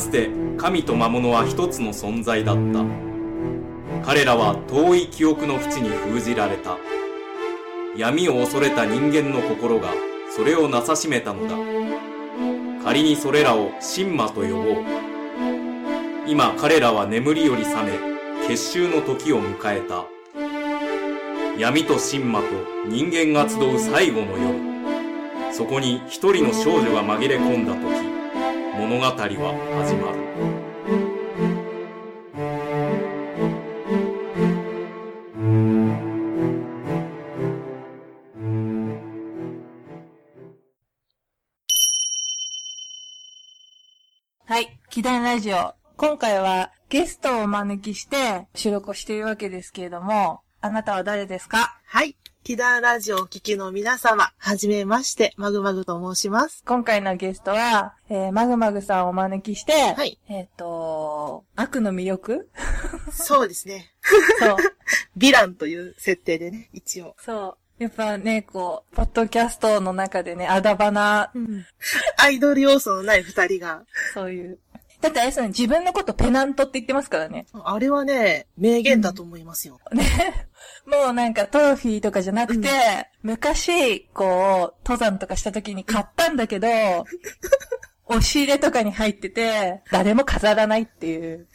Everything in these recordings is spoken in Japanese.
つて神と魔物は一つの存在だった。彼らは遠い記憶の淵に封じられた。闇を恐れた人間の心がそれをなさしめたのだ。仮にそれらを神魔と呼ぼう。今彼らは眠りより覚め結集の時を迎えた。闇と神魔と人間が集う最後の夜。そこに一人の少女が紛れ込んだ時物語は始まるはい。祈願ラジオ。今回はゲストをお招きして収録をしているわけですけれども、あなたは誰ですか？はい。キダラジオをお聞きの皆様、はじめまして、マグマグと申します。今回のゲストは、えー、マグマグさんをお招きして、はい。えっ、と、悪の魅力？そうですね。そう。ヴィランという設定でね、一応。そう。やっぱね、こう、ポッドキャストの中でね、あだばな、アイドル要素のない二人が。そういう。だってあれですよね、自分のことペナントって言ってますからね。あれはね、名言だと思いますよ。ね。もうなんかトロフィーとかじゃなくて、昔、こう、登山とかした時に買ったんだけど、押し入れとかに入ってて、誰も飾らないっていう。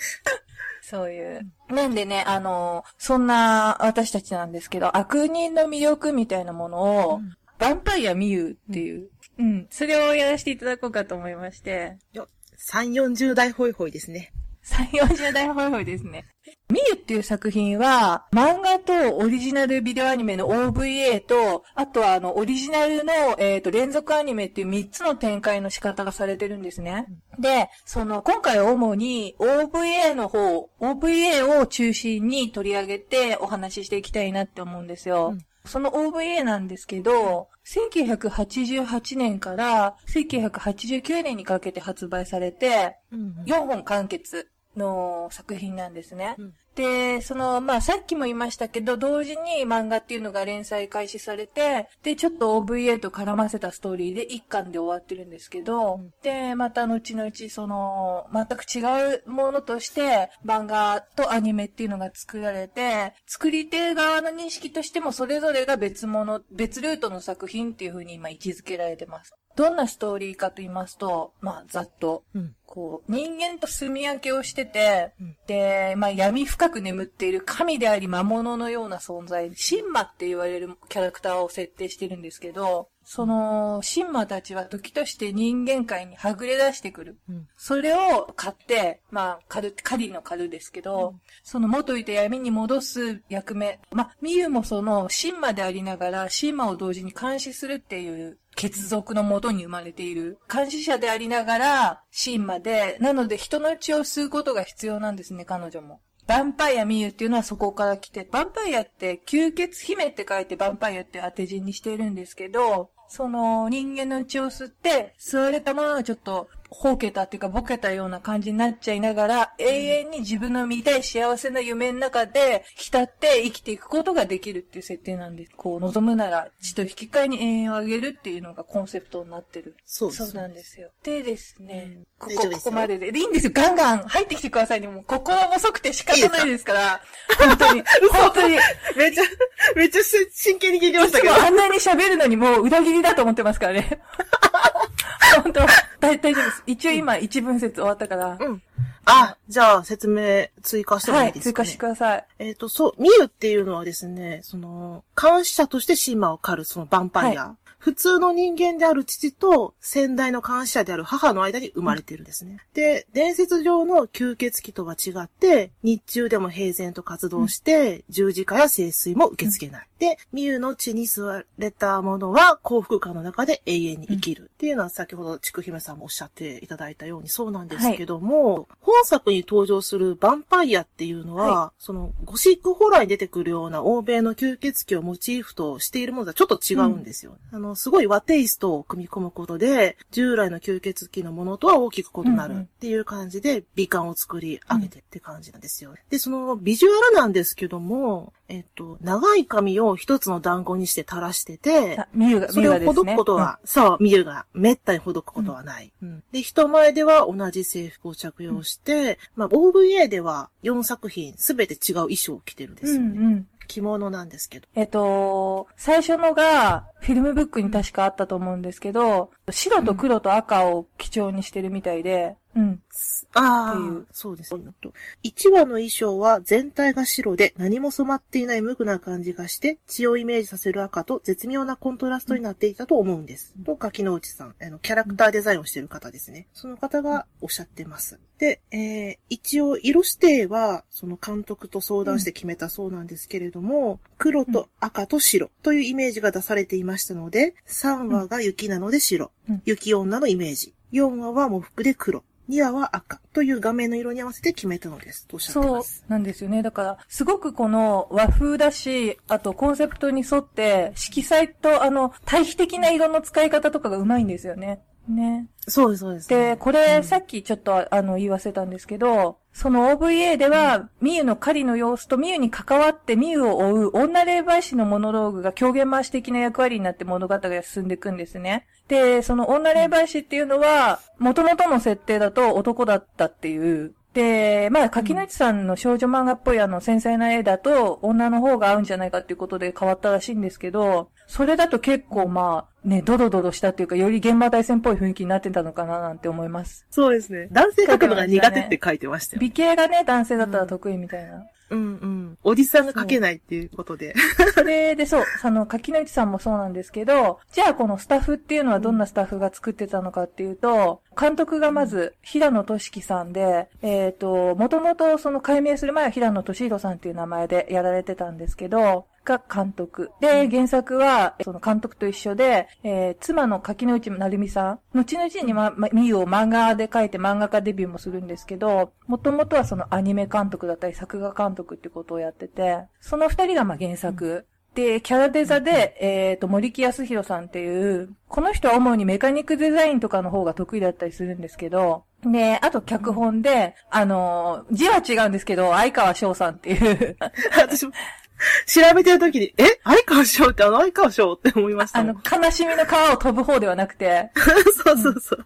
そういう。なんでね、あの、そんな私たちなんですけど、悪人の魅力みたいなものを、うんヴァンパイアミユっていう、うん、それをやらせていただこうかと思いまして、よ3、40代ホイホイですね。3、40代ホイホイですね。ミユっていう作品は、漫画とオリジナルビデオアニメの OVA と、あとはあの、オリジナルの、えっ、と、連続アニメっていう3つの展開の仕方がされてるんですね。で、その、今回は主に OVA の方、OVA を中心に取り上げてお話ししていきたいなって思うんですよ。うんその OVA なんですけど、1988年から1989年にかけて発売されて、4本完結の作品なんですね。うんで、その、まあ、さっきも言いましたけど、同時に漫画っていうのが連載開始されて、で、ちょっと OVA と絡ませたストーリーで一巻で終わってるんですけど、うんで、また後々、その、全く違うものとして、漫画とアニメっていうのが作られて、作り手側の認識としても、それぞれが別物、別ルートの作品っていう風に今位置づけられてます。どんなストーリーかと言いますと、まあ、ざっと、うん。こう、人間と住み分けをしてて、うんで、まあ闇深く眠っている神であり魔物のような存在、シンマって言われるキャラクターを設定してるんですけど、その、シンマたちは時として人間界にはぐれ出してくる。うん。それを買って、まあ、狩る、狩りの狩るですけど、その元いた闇に戻す役目。まあ、ミユもその、シンマでありながら、シンマを同時に監視するっていう、血族のもとに生まれている。監視者でありながら、シンまで、なので人の血を吸うことが必要なんですね、彼女も。ヴァンパイアミユっていうのはそこから来て、ヴァンパイアって吸血姫って書いてヴァンパイアって当て字にしているんですけど、その人間の血を吸って、吸われたものがちょっと、ほうけたっていうか、ボケたような感じになっちゃいながら、永遠に自分の見たい幸せな夢の中で、浸って生きていくことができるっていう設定なんです。こう、望むなら、血と引き換えに永遠をあげるっていうのがコンセプトになってる。そう。そうなんですよ。でですね、うんここ、ここまでで。でいいんですよ。ガンガン入ってきてくださいね。もう、心細くて仕方ないですから。本当に。本当に。めっちゃ、めっちゃし真剣に聞いてましたけど。もあんなに喋るのにもう裏切りだと思ってますからね。本当大大丈夫です。一応今一文節終わったから。うん。あ、じゃあ説明追加してもはいい、いですか、ね？追加してください。えっ、と、そう、ミユっていうのはですね、その、監視者としてシーマを狩るそのヴァンパイア。普通の人間である父と先代の監視者である母の間に生まれてるんですね。で、伝説上の吸血鬼とは違って、日中でも平然と活動して、十字架や聖水も受け付けない。で、ミユの血に吸われたものは幸福感の中で永遠に生きる。っていうのは先ほどちくひめさんもおっしゃっていただいたようにそうなんですけども、本作に登場するヴァンパイアっていうのは、はそのゴシックホラーに出てくるような欧米の吸血鬼をモチーフとしているものとはちょっと違うんですよ。あの、の、すごい和テイストを組み込むことで、従来の吸血鬼のものとは大きく異なるっていう感じで、美観を作り上げてって感じなんですよ。で、そのビジュアルなんですけども、えっと、長い髪を一つの団子にして垂らしてて、あミユが、それをほどくことは、そう、ミユが、めったにほどくことはない。うんで、人前では同じ制服を着用して、まあ、OVA では4作品すべて違う衣装を着てるんですうん、よね。うんうん。着物なんですけど。えっと、最初のが、フィルムブックに確かあったと思うんですけど、白と黒と赤を基調にしてるみたいで、うん。あっていうあ、そうですね。1話の衣装は全体が白で何も染まっていない無垢な感じがして血をイメージさせる赤と絶妙なコントラストになっていたと思うんです。と、柿之内さん、あの、キャラクターデザインをしている方ですね。その方がおっしゃってます。で、えー、一応、色指定は、その監督と相談して決めたそうなんですけれども、黒と赤と白というイメージが出されていましたので、3話が雪なので白、うん雪女のイメージ、4話は喪服で黒、2話は赤という画面の色に合わせて決めたのです。とおっしゃってそうます。なんですよね。だから、すごくこの和風だし、あとコンセプトに沿って、色彩とあの、対比的な色の使い方とかがうまいんですよね。ね。そうです、そうです。で、これ、さっきちょっとあの、言わせたんですけど、その OVA では、ミユの狩りの様子とミユに関わってミユを追う女霊媒師のモノローグが狂言回し的な役割になって物語が進んでいくんですね。で、その女霊媒師っていうのは、元々の設定だと男だったっていう。で、まあ、柿之内さんの少女漫画っぽいあの、繊細な絵だと、女の方が合うんじゃないかっていうことで変わったらしいんですけど、それだと結構まあ、ね、ドロドロしたっていうか、より現場大戦っぽい雰囲気になってたのかななんて思います。そうですね。男性描くのが苦手って書いてましたよ。美形がね、男性だったら得意みたいな。うんうん。おじさんが描けないっていうことで。それで、そう、その、柿之内さんもそうなんですけど、じゃあこのスタッフっていうのはどんなスタッフが作ってたのかっていうと、監督がまず、平野俊樹さんで、えっ、と、もともとその解明する前は平野俊弘さんっていう名前でやられてたんですけど、が監督。で、原作は、その監督と一緒で、えー妻の柿之内成美さん、後々にま、ま、みゆを漫画で書いて漫画家デビューもするんですけど、もともとはそのアニメ監督だったり作画監督ってことをやってて、その二人がまあ原作。で、キャラデザで、えっ、と、森木康弘さんっていう、この人は主にメカニックデザインとかの方が得意だったりするんですけど、で、あと脚本で、あのー字は違うんですけど、相川翔さんっていう、私も、調べてるときに、え相川翔ってあの相川翔って思いましたあもん。の、悲しみの川を飛ぶ方ではなくて、そうそうそう。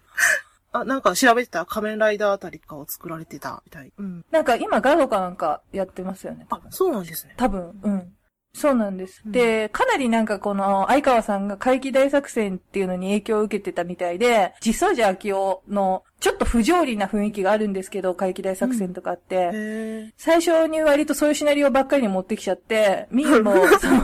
あ、なんか調べてた仮面ライダーあたりかを作られてたみたい。うん。なんか今ガロかなんかやってますよね。多あ分、そうなんですね。多分、うん。そうなんです。うん。で、かなりなんかこの、相川さんが怪奇大作戦っていうのに影響を受けてたみたいで、実相寺明夫の、ちょっと不条理な雰囲気があるんですけど、怪奇大作戦とかって、へえ。最初に割とそういうシナリオばっかりに持ってきちゃって、ミーも、その、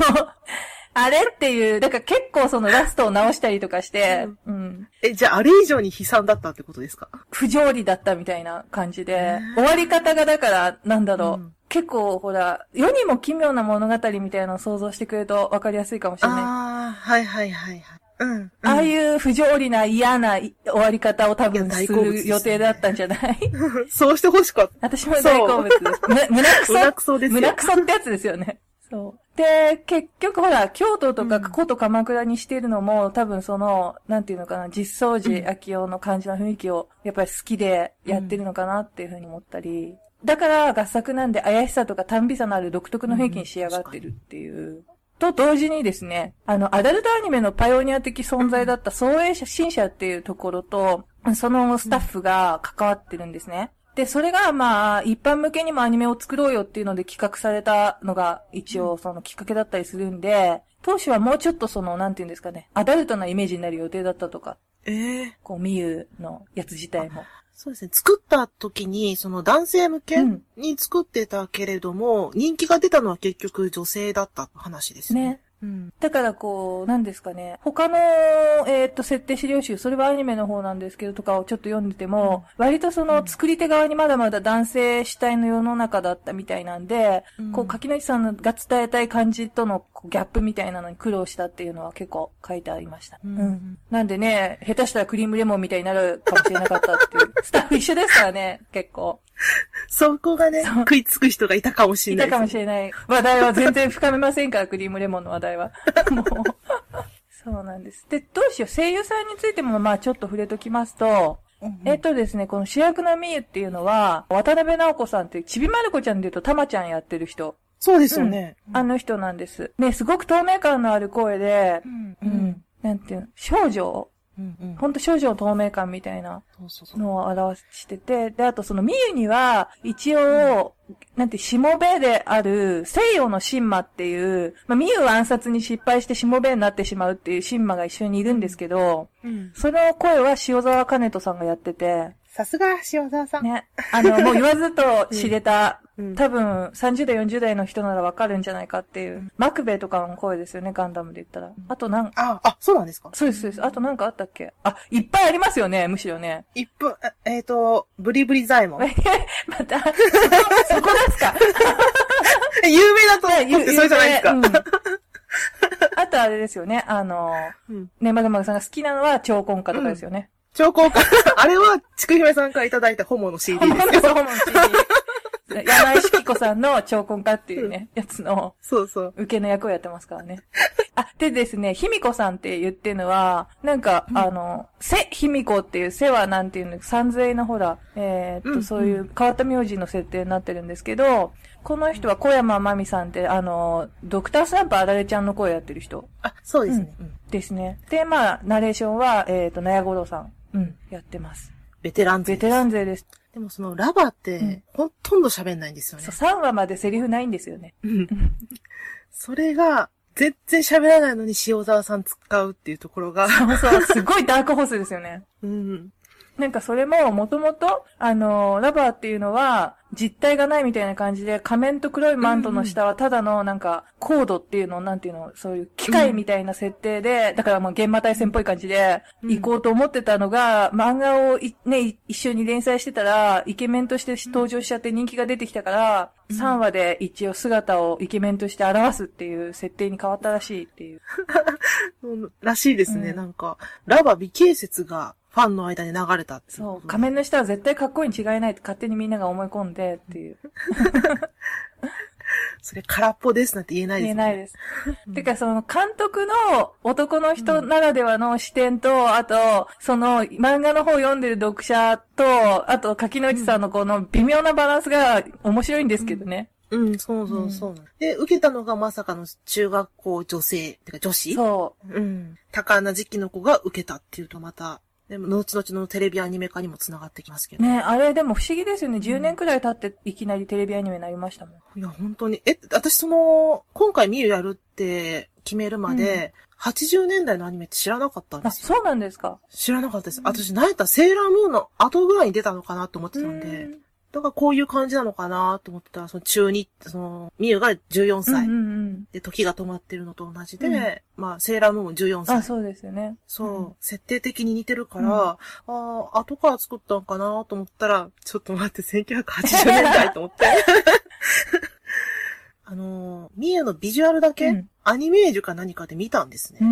あれっていう、だから結構そのラストを直したりとかして、うん、え、じゃああれ以上に悲惨だったってことですか？不条理だったみたいな感じで終わり方がだから、なんだろう、うん結構ほら、世にも奇妙な物語みたいなのを想像してくれると分かりやすいかもしれない。あああ、はいはいはいはい。うん。うんあいう不条理な嫌ない終わり方を多分する予定だったんじゃない？そうしてほしかった。私も大好物です。む胸くそ？胸くそですよ胸くそってやつですよね。そう。で、結局ほら、京都とかうん古都鎌倉にしてるのも、多分その、なんていうのかな、実相寺明夫の感じの雰囲気を、やっぱり好きでやってるのかなっていうふうに思ったり、だから合作なんで怪しさとか短美さのある独特の雰囲気に仕上がってるっていう。と同時にですね、あの、アダルトアニメのパイオニア的存在だった創営新社っていうところと、そのスタッフが関わってるんですね。で、それが、まあ、一般向けにもアニメを作ろうよっていうので企画されたのが、一応、そのきっかけだったりするんで、当初はもうちょっとその、なんていうんですかね、アダルトなイメージになる予定だったとか、ええこう、ミユのやつ自体も。そうですね。作った時に、その男性向けうんに作ってたけれども、人気が出たのは結局女性だった話ですね。ね。うん。だからこう、なんですかね、他の、えーっと、設定資料集、それはアニメの方なんですけど、とかをちょっと読んでても、割とその作り手側にまだまだ男性主体の世の中だったみたいなんで、うんこう、柿内さんが伝えたい感じとのこうギャップみたいなのに苦労したっていうのは結構書いてありました。うんなんでね、下手したらクリームレモンみたいになるかもしれなかったっていう。スタッフ一緒ですからね、結構。そこがね、食いつく人がいたかもしれない。いたかもしれない。話題は全然深めませんから、クリームレモンの話題は。もう。そうなんです。で、どうしよう。声優さんについても、まあちょっと触れときますと、えっとですね、この主役のみゆっていうのは、渡辺直子さんっていう、ちびまる子ちゃんで言うとたまちゃんやってる人。そうですよね。あの人なんです。ね、すごく透明感のある声で、んう。ん、なんていうの、少女？うんうん。ほんと少女の透明感みたいな。のを表してて、で、あとそのみゆには、一応、なんて、しもべである、西洋の神魔っていう、まあ、みゆは暗殺に失敗してしもべになってしまうっていう神魔が一緒にいるんですけど、うん。その声は塩沢兼人さんがやってて、さすが、塩沢さん。ね、あの、もう言わずと知れた、うん多分30代、40代の人ならわかるんじゃないかっていう、マクベとかの声ですよね、ガンダムで言ったら。あとなん、あ、あ、そうなんですか？そうです、そうです。あとなんかあったっけ？あ、いっぱいありますよね、むしろね。一分、ええっ、と、ブリブリザイモン。また、そこ、ですか？え 有名だと思ゆって、それじゃないですか？うんあとあれですよね、あの、うんね、まぐまぐさんが好きなのは超婚歌とかですよね。超高価。あれは、ちくひめさんからいただいたホモの CD ですよ。そうもん CD 山井式子さんの超婚歌っていうね、やつのそうそう。受けの役をやってますからね。あ、でですね、ひみこさんって言ってるのは、なんか、あの、せ、ひみこっていう、せはなんていうの、三髄のほら、えーっと、うんそういう変わった名字の設定になってるんですけど、この人は小山真美さんって、あの、ドクタースランプあられちゃんの声やってる人あ、そうですね。うんですね。で、まあ、ナレーションは、えーっと、なやごろさん、うん、やってます。ベテラン勢ベテラン勢です。でもそのラバって、うんほとんど喋んないんですよねそう、。3話までセリフないんですよね。うんそれが、全然喋らないのに塩沢さん使うっていうところが、そうそう、すごいダークホースですよね。うん。なんかそれも、もともと、あの、ラバーっていうのは、実体がないみたいな感じで、仮面と黒いマントの下はただの、なんか、コードっていうの、なんていうの、そういう機械みたいな設定で、だからもう現場対戦っぽい感じで、うん。行こうと思ってたのが、漫画をいね、い一緒に連載してたら、イケメンとして登場しちゃって人気が出てきたから、3話で一応姿をイケメンとして表すっていう設定に変わったらしいっていう。うん。らしいですね。うん。なんか、ラバ美形説がファンの間に流れたっていそう、仮面の下は絶対かっこいいに違いないって勝手にみんなが思い込んでっていう。それ空っぽですなんて言えないですね。言えないです。てか、その監督の男の人ならではの視点と、あと、その漫画の方を読んでる読者と、あと、柿之内さんのこの微妙なバランスが面白いんですけどね。うん、そうそうそう。で、受けたのがまさかの中学校女性、てか女子？そうん。多感な時期の子が受けたっていうとまた、でも、後々のテレビアニメ化にも繋がってきますけう。ど。ね、あれでも不思議ですよね。10年くらい経っていきなりテレビアニメになりましたもん。いや、本当に。え、私その、今回ミユやるって決めるまで、80年代のアニメって知らなかったんであ、すよ。そうなんですか。知らなかったです。私、なんやったらセーラームーンの後ぐらいに出たのかなと思ってたんで、だからこういう感じなのかなと思ってたら、その中2、その、ミユが14うん歳、うんうん。で、時が止まってるのと同じで、うんまあ、セーラームーンも14歳。あ、そうですよね。そう、うん設定的に似てるから、うんああ、後から作ったんかなと思ったら、ちょっと待って、1980年代と思って。あのー、ミユのビジュアルだけ、うんアニメージュか何かで見たんですうね。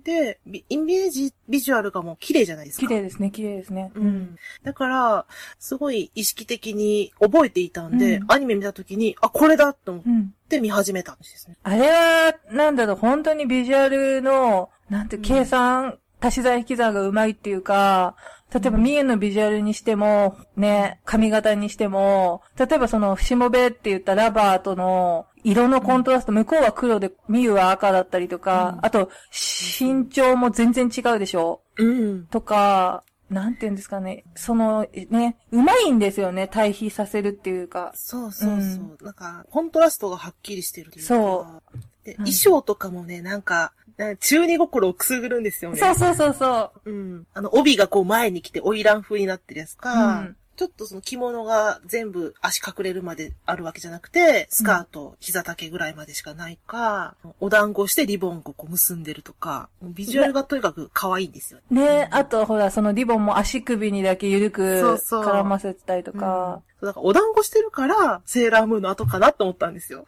ん。で、ビイメージ、ビジュアルがもう綺麗じゃないですか。綺麗ですね、綺麗ですね。うん。だから、すごい意識的に覚えていたんで、うんアニメ見た時に、あ、これだと思っうん。て見始めたんですね。あれは、なんだろう、本当にビジュアルの、なんて、うん計算、足し算引き算がうまいっていうか、例えば、うんミエのビジュアルにしても、ね、髪型にしても、例えばその、しもべって言ったラバーとの、色のコントラスト、向こうは黒で、ミユは赤だったりとか、うんあと、身長も全然違うでしょ？うん。とか、なんて言うんですかね、その、ね、うまいんですよね、対比させるっていうか。そうそうそう。うんなんか、コントラストがはっきりしてるというか。。そうで、うん衣装とかもね、なんか中二心をくすぐるんですよね。そうそうそうそう。うん。あの、帯がこう前に来て、花魁風になってるやつか、うんちょっとその着物が全部足隠れるまであるわけじゃなくて、スカート、膝丈ぐらいまでしかないか、お団子してリボンをこう結んでるとか、ビジュアルがとにかく可愛いんですよね。ね、あとほら、そのリボンも足首にだけ緩くそうそう絡ませてたりとうんか。そうだからお団子してるから、セーラームーンの後かなと思ったんですよ。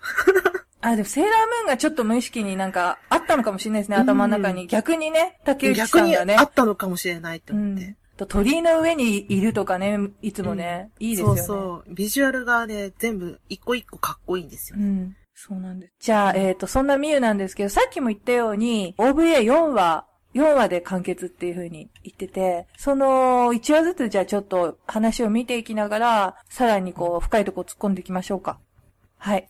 あ、でもセーラームーンがちょっと無意識になんかあったのかもしれないですね、頭の中に。逆にね、竹内逆にさんがねあ。ったのかもしれないってう思って。鳥居の上にいるとかね、いつもね、いいですよね。そうそう。ビジュアルがね、全部一個一個かっこいいんですよね。うん。そうなんです。じゃあ、えっ、と、そんなミユなんですけど、さっきも言ったように、OVA4 話、4話で完結っていう風に言ってて、その1話ずつじゃあちょっと話を見ていきながら、さらにこう深いとこ突っ込んでいきましょうか。はい。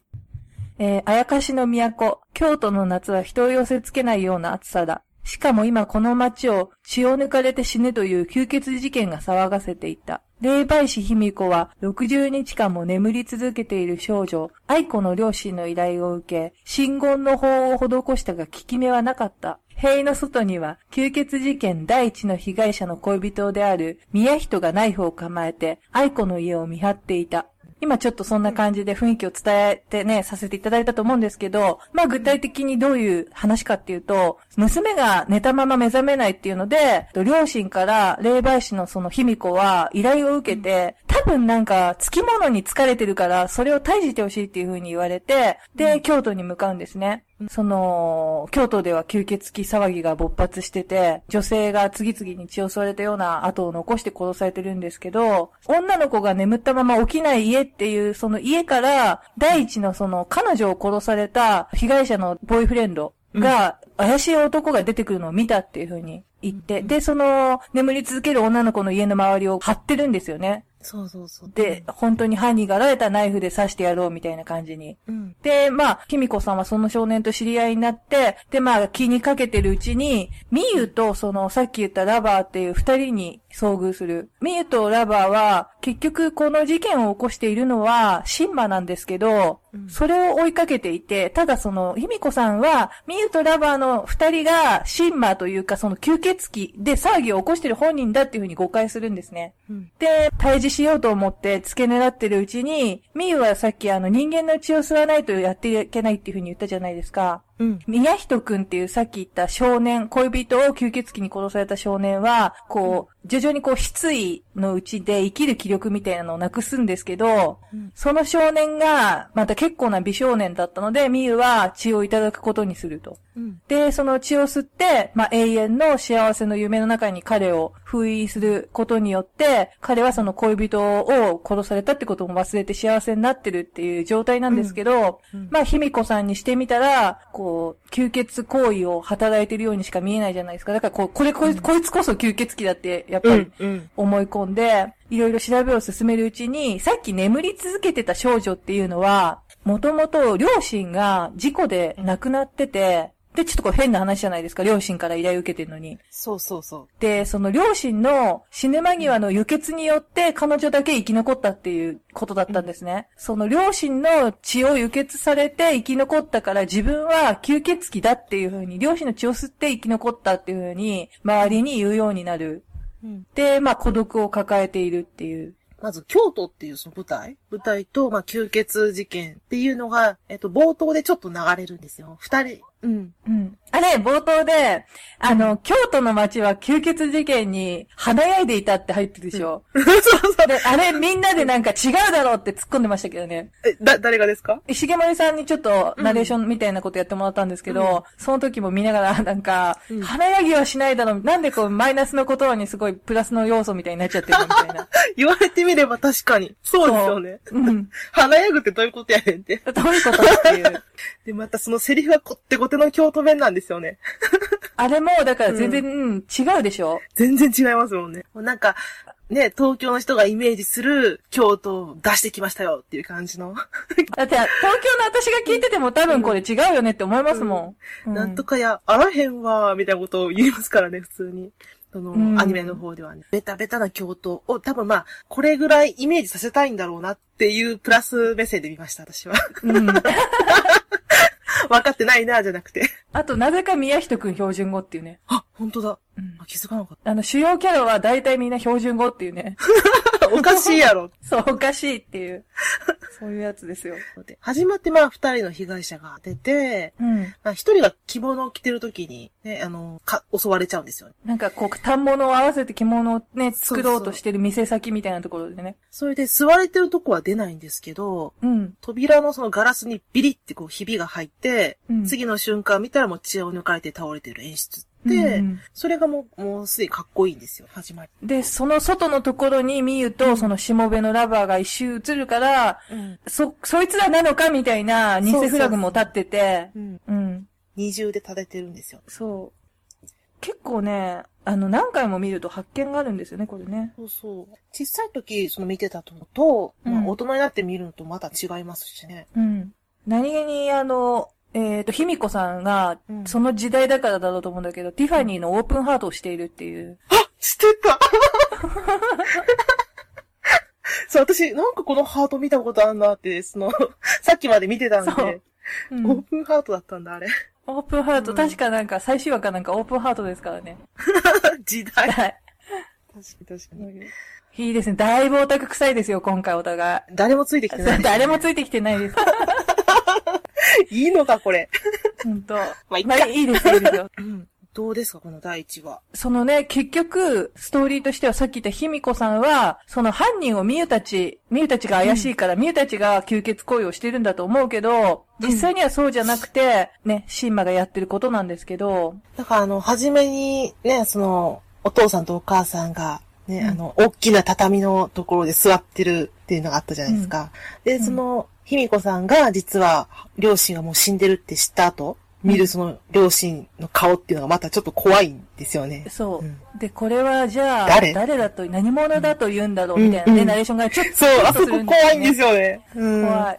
えー、あやかしの都、京都の夏は人を寄せつけないような暑さだ。しかも今この街を血を抜かれて死ねという吸血事件が騒がせていた。霊媒師卑弥呼は60日間も眠り続けている少女、愛子の両親の依頼を受け、信言の法を施したが効き目はなかった。塀の外には、吸血事件第一の被害者の恋人である宮人がナイフを構えて、愛子の家を見張っていた。今ちょっとそんな感じで雰囲気を伝えてね、させていただいたと思うんですけど、まあ具体的にどういう話かっていうと、娘が寝たまま目覚めないっていうので、両親から霊媒師のその卑弥呼は依頼を受けて、多分なんか、付き物に疲れてるから、それを退治してほしいっていう風に言われて、で、京都に向かうんですね。その、京都では吸血鬼騒ぎが勃発してて、女性が次々に血を吸われたような跡を残して殺されてるんですけど、女の子が眠ったまま起きない家っていう、その家から、第一のその彼女を殺された被害者のボーイフレンドが、怪しい男が出てくるのを見たっていう風に言って、で、その、眠り続ける女の子の家の周りを張ってるんですよね。そうそうそう。で、本当に犯人がられたナイフで刺してやろうみたいな感じに。うん、で、まあ、キミコさんはその少年と知り合いになって、で、まあ、気にかけてるうちに、ミユとその、さっき言ったラバーっていう二人に遭遇する。ミユとラバーは、結局この事件を起こしているのは、シンマなんですけど、それを追いかけていて、ただその、ヒミコさんは、ミユとラバーの二人が、シンマというかその吸血鬼で騒ぎを起こしている本人だっていうふうに誤解するんですね。うん、で、退治しようと思って付け狙ってるうちに、ミユはさっきあの人間の血を吸わないとやっていけないっていうふうに言ったじゃないですか。うん。宮人くんっていうさっき言った少年、恋人を吸血鬼に殺された少年は、こう、徐々にこう、失意のうちで生きる気力みたいなのをなくすんですけど、うん、その少年が、また結構な美少年だったので、ミユは血をいただくことにすると。うん、で、その血を吸って、まあ、永遠の幸せの夢の中に彼を封印することによって、彼はその恋人を殺されたってことも忘れて幸せになってるっていう状態なんですけど、うん、まあ、卑弥呼さんにしてみたら、こう、吸血行為を働いてるようにしか見えないじゃないですか。だからこう、これこい,、こいつこそ吸血鬼だって、やっぱり思い込んで、いろいろ調べを進めるうちに、さっき眠り続けてた少女っていうのは、もともと両親が事故で亡くなってて、で、ちょっとこれ変な話じゃないですか。両親から依頼を受けてるのに。そうそうそう。で、その両親の死ぬ間際の輸血によって彼女だけ生き残ったっていうことだったんですね。うん、その両親の血を輸血されて生き残ったから自分は吸血鬼だっていう風に、両親の血を吸って生き残ったっていう風に、周りに言うようになる。うん、で、まあ孤独を抱えているっていう。まず、京都っていうその舞台？舞台と、まあ、吸血事件っていうのが、えっと、冒頭でちょっと流れるんですよ。二人。うん。うん。あれ、冒頭で、あの、京都の街は吸血事件に華やいでいたって入ってるでしょ。そうそう。で、あれ、みんなでなんか違うだろうって突っ込んでましたけどね。え、だ、誰がですか？重森さんにちょっとナレーションみたいなことやってもらったんですけど、うん、その時も見ながら、なんか、うん、華やぎはしないだろう。なんでこう、マイナスのことにすごいプラスの要素みたいになっちゃってるみたいな。言われてみれば確かに。そうですよね。ううん。華やぐってどういうことやねんって。どういうことっていう。で、またそのセリフはこってこての京都弁なんですよね。あれも、だから全然、うん、違うでしょ？全然違いますもんね。なんか、ね、東京の人がイメージする京都を出してきましたよっていう感じの。だって、東京の私が聞いてても多分これ違うよねって思いますもん。うんうん、なんとかや、あらへんわ、みたいなことを言いますからね、普通に。その、アニメの方ではね、ベタベタな京都を多分まあ、これぐらいイメージさせたいんだろうなっていうプラス目線で見ました、私は。うん、分かってないな、じゃなくて。あと、なぜか宮人くん標準語っていうね。あ、本当だ。うん、気づかなかった。あの、主要キャラは大体みんな標準語っていうね。おかしいやろ。そう、おかしいっていう。そういうやつですよ。始まってまあ二人の被害者が出て、うん。まあ一人が着物を着てる時に、ね、あの、か、襲われちゃうんですよ、ね。なんかこう、反物を合わせて着物をね、作ろうとしてる店先みたいなところでね。それで、吸われてるとこは出ないんですけど、うん。扉のそのガラスにビリってこう、ひびが入って、うん、次の瞬間見たらもう血を抜かれて倒れてる演出て、うんそれがもう、もうすでにかっこいいんですよ、始まり。で、その外のところにミユとそのしもべのラバーが一周映るから、うん。そ、そいつらなのかみたいな偽フラグも立ってて、うん。うん。二重で立ててるんですよ。そう。結構ね、あの、何回も見ると発見があるんですよね、これね。そうそう。小さい時、その見てたのと、まうんあ大人になって見るのとまた違いますしね。うん。何気に、あの、えっ、と、ひみこさんが、うんその時代だからだろうと思うんだけど、ティファニーのオープンハートをしているっていう。してたそう、私、なんかこのハート見たことあんなって、その、さっきまで見てたんで、うんオープンハートだったんだ、あれ。オープンハート、うん確かなんか最終話かなんかオープンハートですからね。時代。確かはい。に確かに。いいですね。だいぶオタク臭いですよ、今回お互い。誰もついてきてない。誰もついてきてないです。いいのか、これ。本当。まあいっかまあ、いいです、いいですよ。うん。どうですか、この第一話。そのね、結局、ストーリーとしてはさっき言ったひみこさんは、その犯人をみゆたち、みゆたちが怪しいから、みゆたちが吸血行為をしてるんだと思うけど、実際にはそうじゃなくて、ね、シンマがやってることなんですけど、だから、あの、初めに、ね、その、お父さんとお母さんが、ね、うんあの、大きな畳のところで座ってるっていうのがあったじゃないですか。で、その、ひみこさんが、実は、両親がもう死んでるって知った後、見るその、両親の顔っていうのがまたちょっと怖いんですよね。そう。うんで、これはじゃあ、誰？だと、何者だと言うんだろう、みたいなね、うんうんナレーションがちょっと、そう、あそこ怖いんですよよね。うん。怖い。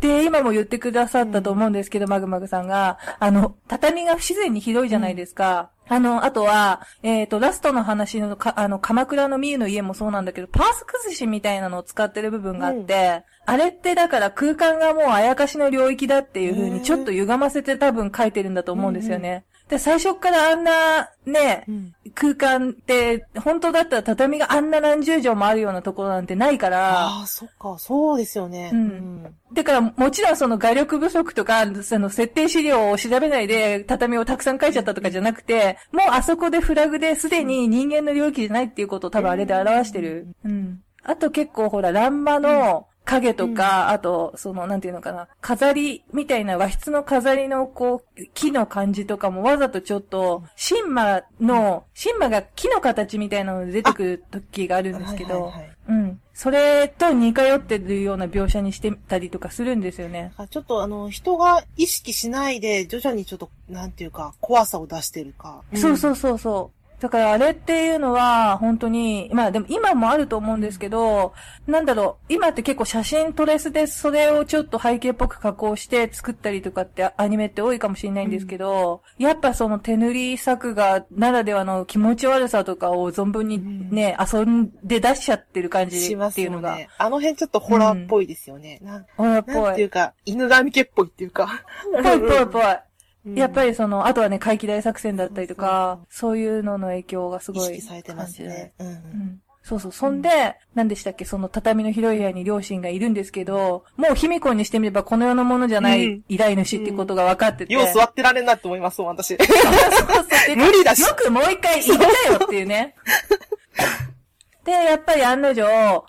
で、今も言ってくださったと思うんですけど、マグマグさんが、あの、畳が不自然にひどいじゃないですか。あの、あとは、えっ、と、ラストの話のか、あの、鎌倉のミユの家もそうなんだけど、パース崩しみたいなのを使ってる部分があって、あれってだから空間がもうあやかしの領域だっていう風にちょっと歪ませて多分書いてるんだと思うんですよね。で、最初からあんな、ね、うん空間って、本当だったら畳があんな何十畳もあるようなところなんてないから、ああ、そっか、そうですよね。うん。だから、もちろんその画力不足とか、その設定資料を調べないで畳をたくさん書いちゃったとかじゃなくて、もうあそこでフラグですでに人間の領域じゃないっていうことを多分あれで表してる。うん。あと結構ほら、ランマの影とか、あと、その、なんていうのかな、飾りみたいな和室の飾りのこう、木の感じとかもわざとちょっと、シンマの、シンマが木の形みたいなので出てくる時があるんですけど、はいはいはいうん。それと似通ってるような描写にしてたりとかするんですよね。あちょっとあの、人が意識しないで、徐々にちょっと、なんていうか、怖さを出してるか。そうそうそうそう。だからあれっていうのは、本当に、まあでも今もあると思うんですけど、なんだろう、今って結構写真トレスでそれをちょっと背景っぽく加工して作ったりとかってアニメって多いかもしれないんですけど、やっぱその手塗り作画ならではの気持ち悪さとかを存分にね、遊んで出しちゃってる感じしますよっていうのが、ね。あの辺ちょっとホラーっぽいですよね。なんほらっぽい。なんていうか、犬神家っぽいっていうか。ぽいぽいぽい。うんやっぱりその、あとはね、怪奇大作戦だったりとか、そういうのの影響がす意ごい。識されてますね。うんう。ん。そうそう。そんで、何でしたっけ？その畳の広い部屋に両親がいるんですけど、もう卑弥呼にしてみればこの世のものじゃないうん依頼主ってことが分かってて。よう座ってられんなって思いますもん、私。そうそう 無理だしよくもう一回言ったよっていうね。で、やっぱり案の定、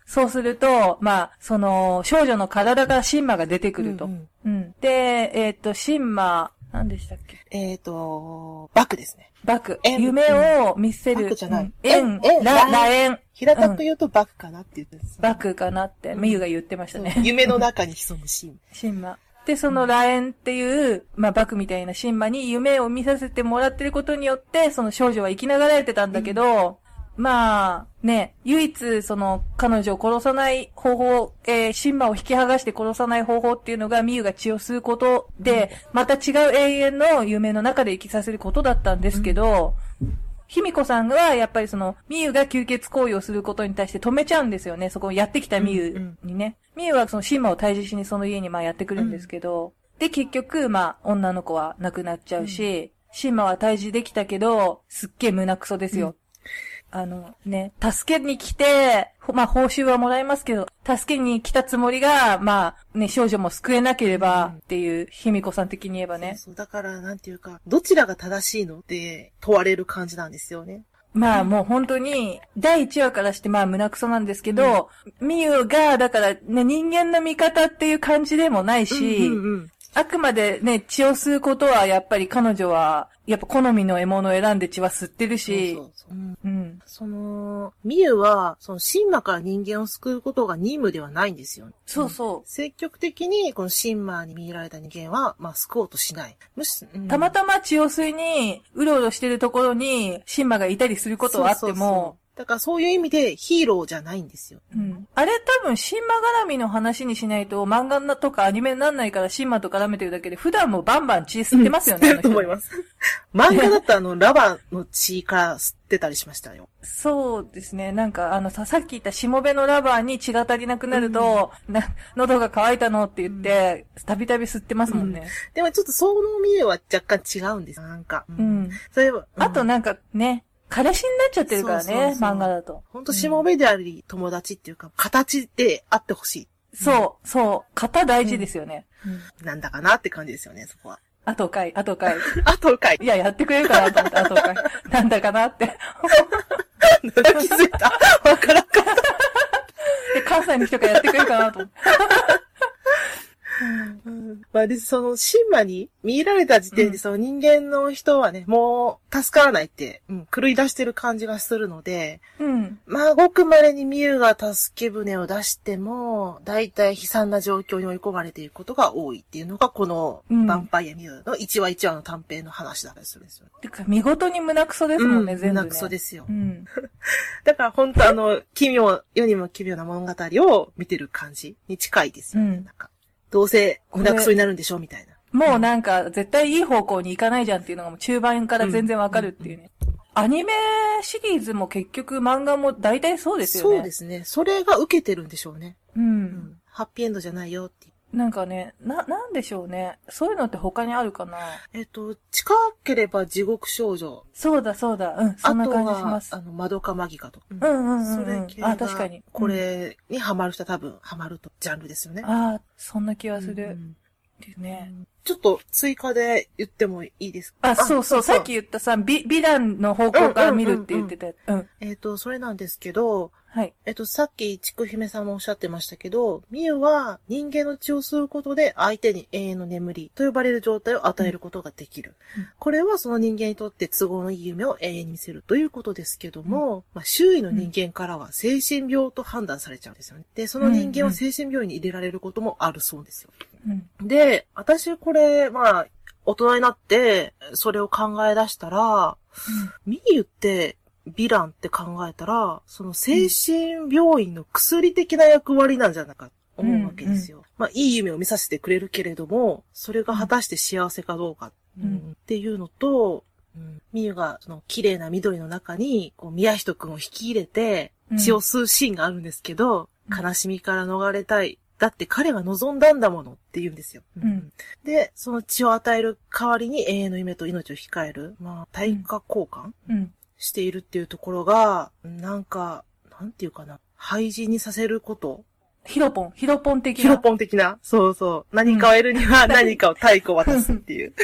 そうすると、まあ、その、少女の体からシンマが出てくると。ううんんで、えっ、と、シンマ、何でしたっけ？えっと、バクですね。バク。円夢を見せる。バクじゃないうん円、円ら、円ら円。平たく言うとバクかなって言ってるんです。バクかなって、メユが言ってましたね。夢の中に潜むシーン。シンマ。で、そのラエンっていう、まあ、バクみたいなシンマに夢を見させてもらってることによって、その少女は生きながられてたんだけど、まあ、ね、唯一、その、彼女を殺さない方法、えー、シンマを引き剥がして殺さない方法っていうのが、ミユが血を吸うことで、また違う永遠の夢の中で生きさせることだったんですけど、卑弥呼さんが、やっぱりその、ミユが吸血行為をすることに対して止めちゃうんですよね。そこをやってきたミユにね。ミユはそのシンマを退治しにその家にまあやってくるんですけど、で、結局、まあ、女の子は亡くなっちゃうし、シンマは退治できたけど、すっげえ胸クソですよ。あのね、助けに来て、ほまあ報酬はもらえますけど、助けに来たつもりが、まあね、少女も救えなければっていう、卑弥呼さん的に言えばね。そう、だから、なんていうか、どちらが正しいのって問われる感じなんですよね。まあもう本当に、第1話からしてまあ胸クソなんですけど、ミユが、だからね、人間の味方っていう感じでもないし、うんうんうんあくまでね、血を吸うことはやっぱり彼女は、やっぱ好みの獲物を選んで血は吸ってるし、そうそうそううんうん。その、ミユは、その、神魔から人間を救うことが任務ではないんですよ。そうそ積極的に、この神魔に見入られた人間は、まあ、救おうとしない。むし、うんう。たまたま血を吸いに、うろうろしてるところに、シンマがいたりすることはあってそうそうそも、うだからそういう意味でヒーローじゃないんですよ。うん。あれ多分、シンマ絡みの話にしないと、漫画なとかアニメになんないからシンマと絡めてるだけで、普段もバンバン血吸ってますよね。吸ってると思いす。ます。漫画だったら、あの、ラバの血から吸ってたりしましたよ。そうですね。なんか、あのさ、さっき言ったしもべのラバーに血が足りなくなると、な、喉が渇いたのって言って、たびたび吸ってますもんね。でもちょっとそのミユは若干違うんですよ。なんか。う。ん。そういえば、あとなんかね、彼氏になっちゃってるからね、そうそうそう漫画だと。ほんとしもべであり、友達っていうか、形であってほしそう、そう、型大事ですよね。い。なんだかなって感じですよね、そこは。あとかい、あとかい。あとかい。いや、やってくれるかなと思って、あと かい。なんだかなって。気づいたわからんかった。で、関西の人がやってくれるかなと思って。うんまあ、で、その、神魔に見入られた時点で、うんその人間の人はね、もう、助からないって、うん、狂い出してる感じがするので、うん。まあ、ごく稀にミユが助け舟を出しても、大体悲惨な状況に追い込まれていることが多いっていうのが、この、うんヴァンパイアミユの1話1話の短編の話だったりするんですよ。てか、見事に胸クソですもんね、全部ね。なくそですよう。ん。だから本当あの、奇妙、世にも奇妙な物語を見てる感じに近いですよね。うんなんか、どうせ胸くそになるんでしょ？みたいな。もうなんか、絶対いい方向に行かないじゃんっていうのがもう中盤から全然わかるっていうね。アニメシリーズも結局漫画も大体そうですよね。そうですね。それが受けてるんでしょうね。う。うんん。ハッピーエンドじゃないよっていう。なんかね、な、なんでしょうね。そういうのって他にあるかな？えっと、近ければ地獄少女。そうだそうだ。うん、そんな感じしまは、すあ。の、マドカマギカと。うんうんうんうんそれ系があ確かにこれにハマる人は多分ハマると、ジャンルですよね。ああ、そんな気はする。うんっていうね。ちょっと追加で言ってもいいですか？あ、そうそう、さっき言ったさ、美、美談の方向から見るって言ってたやつ。うん。えっ、と、それなんですけど、はい。えっと、さっき、ちくひめさんもおっしゃってましたけど、ミユは人間の血を吸うことで相手に永遠の眠りと呼ばれる状態を与えることができる。うんこれはその人間にとって都合のいい夢を永遠に見せるということですけども、まあ、周囲の人間からは精神病と判断されちゃうんですよね。で、その人間は精神病院に入れられることもあるそうですよ。うん。で、私これ、まあ、大人になって、それを考え出したら、ミユって、ヴィランって考えたら、その精神病院の薬的な役割なんじゃないかと思うわけですよ。まあ、いい夢を見させてくれるけれども、それが果たして幸せかどうか、うん。うん。っていうのと、うん、ミユがその綺麗な緑の中に、こう、宮人くんを引き入れてう、ん。血を吸うシーンがあるんですけど、うん。悲しみから逃れたい。だって彼が望んだんだものって言うんですよ。うん。で、その血を与える代わりに永遠の夢と命を控える、まあ、対価交換？うん。しているっていうところが、なんか、なんていうかな、廃人にさせることヒロポン、ヒロポン的な。ヒロポン的な、そうそう。何かを得るには何かを太鼓を渡すっていう。うん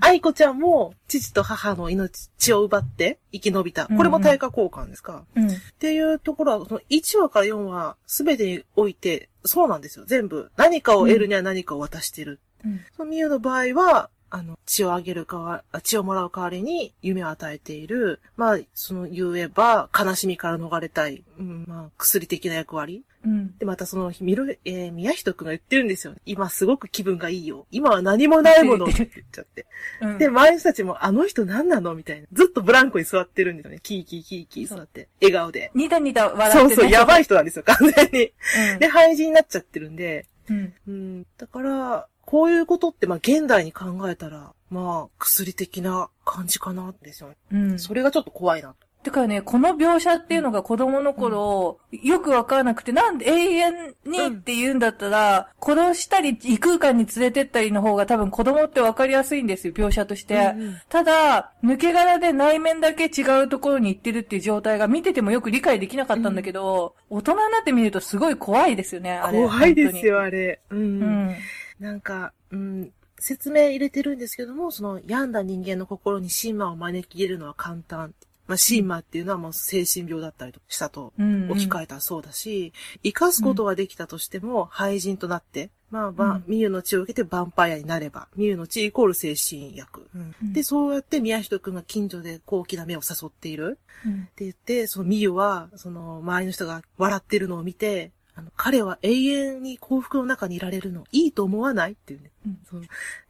愛子ちゃんも、父と母の命、血を奪って生き延びた。これも対価交換ですか、うん。っていうところは、その1話から4話、すべてにおいて、そうなんですよ。全部。何かを得るには何かを渡してる。うん。そのミユの場合は、あの、血をあげるかわ、あ血をもらう代わりに夢を与えている。まあ、その言えば、悲しみから逃れたい。うん、まあ、薬的な役割。うん。で、またその、みる、えー、宮人くんが言ってるんですよ。今すごく気分がいいよ。今は何もないもの って言っちゃって。うん。で、周りの人たちも、あの人何なの？みたいな。ずっとブランコに座ってるんですよね。キーキーキーキー座って。笑顔で。ニタニタ笑って、ね。そうそう、やばい人なんですよ、完全に。うん。で、廃人になっちゃってるんで。うん。うん。だから、こういうことって、まあ、現代に考えたら、まあ、薬的な感じかな、ですよね。うん。それがちょっと怖いなと。てかね、この描写っていうのが子供の頃、よくわからなくて、なんで永遠にって言うんだったら、殺したり異空間に連れてったりの方が多分子供ってわかりやすいんですよ、描写として。うんうんただ、抜け殻で内面だけ違うところに行ってるっていう状態が見ててもよく理解できなかったんだけど、大人になってみるとすごい怖いですよね、あれ。怖いですよ、あれ。うん。うん。なんか、うん、説明入れてるんですけども、その、病んだ人間の心に神魔を招き入れるのは簡単。まあ、シーマっていうのはもう精神病だったりとしたと置き換えたらそうだし、生かすことはできたとしても、廃人となって、まあ、ばうんミユの血を受けてヴァンパイアになれば、ミユの血イコール精神薬。うんで、そうやって宮人くんが近所で高貴な目を誘っている。うんって言って、そのミユは、その周りの人が笑ってるのを見て、あの、彼は永遠に幸福の中にいられるのいいと思わないっていうね。うん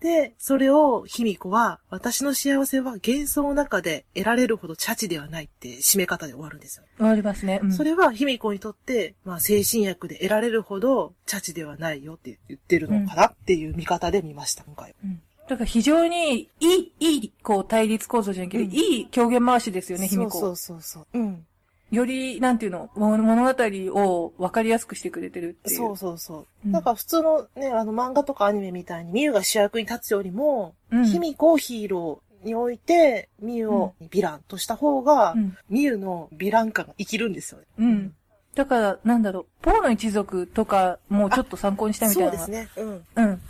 で、それを卑弥呼は、私の幸せは幻想の中で得られるほどチャチではないって締め方で終わるんですよ。終わりますね。うんそれは卑弥呼にとって、まあ精神薬で得られるほどチャチではないよって言ってるのかなっていう見方で見ました、今回は。うんだから非常にいい、いい、こう、対立構造じゃなくて、うんいい狂言回しですよね、卑弥呼。そうそうそうそう。うん。より、なんていうの、も物語を分かりやすくしてくれてるっていう。そうそうそう。うんだから普通のね、あの漫画とかアニメみたいにミユが主役に立つよりも、うん卑弥呼をヒーローにおいて、ミユをヴィランとした方が、うん。ミユのヴィラン感が生きるんですよね。うん。だから、なんだろう、ポーの一族とかもちょっと参考にしたみたいな。そうですね。うん。うん。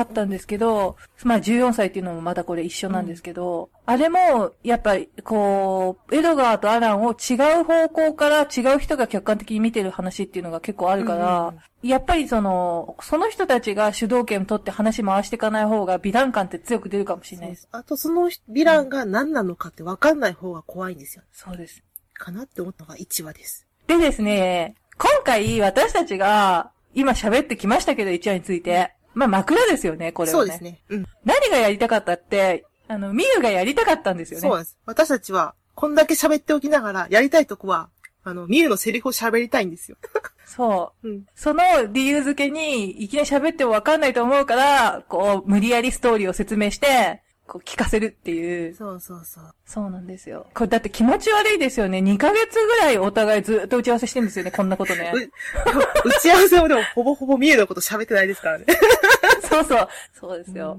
あったんですけど、まあ14歳っていうのもまたこれ一緒なんですけど、あれも、やっぱり、こう、エドガーとアランを違う方向から違う人が客観的に見てる話っていうのが結構あるから、うんやっぱりその、その人たちが主導権取って話回していかない方が美談感って強く出るかもしれないです。あとそのヴィランが何なのかって分かんない方が怖いんですよ。そうです。かなって思ったのが1話です。でですね、今回私たちが今喋ってきましたけど、一話について。まあ枕ですよね、これはね。そうですね。うん。何がやりたかったって、あの、ミユがやりたかったんですよね。そうです。私たちは、こんだけ喋っておきながら、やりたいとこは、あの、ミユのセリフを喋りたいんですよ。そう。うん。その理由付けに、いきなり喋ってもわかんないと思うから、こう、無理やりストーリーを説明して、こう、聞かせるっていう。そうそうそう。そうなんですよ。これだって気持ち悪いですよね。2ヶ月ぐらいお互いずっと打ち合わせしてるんですよね、こんなことね。う 打ち合わせもでもほぼほぼミユのこと喋ってないですからね。そうそう。そうですよ。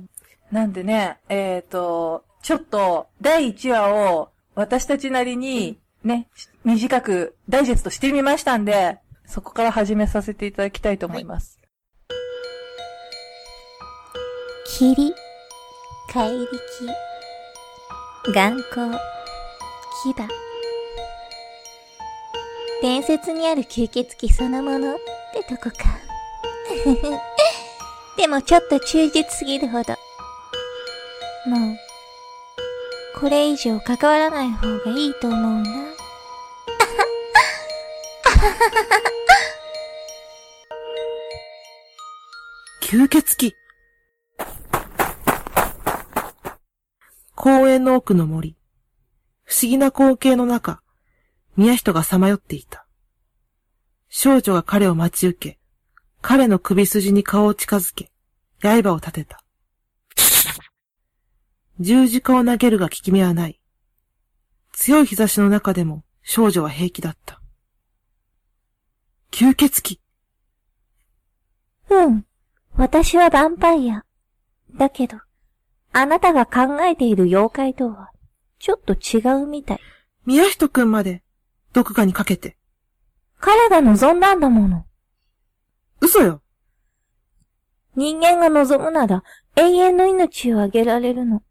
なんでね、えっ、と、ちょっと、第1話を、私たちなりに、ね、短く、ダイジェストしてみましたんで、そこから始めさせていただきたいと思います。霧、怪力、眼光、牙。伝説にある吸血鬼そのものってとこか。でもちょっと忠実すぎるほど。もう、これ以上関わらない方がいいと思うな。吸血鬼。公園の奥の森。不思議な光景の中、宮人がさまよっていた。少女が彼を待ち受け、彼の首筋に顔を近づけ、刃を立てた。十字架を投げるが効き目はない。強い日差しの中でも少女は平気だった。吸血鬼。うん。私はヴァンパイア。だけど、あなたが考えている妖怪とは、ちょっと違うみたい。宮人くんまで、どこかにかけて。彼が望んだんだもの。嘘よ。人間が望むなら、永遠の命をあげられるの。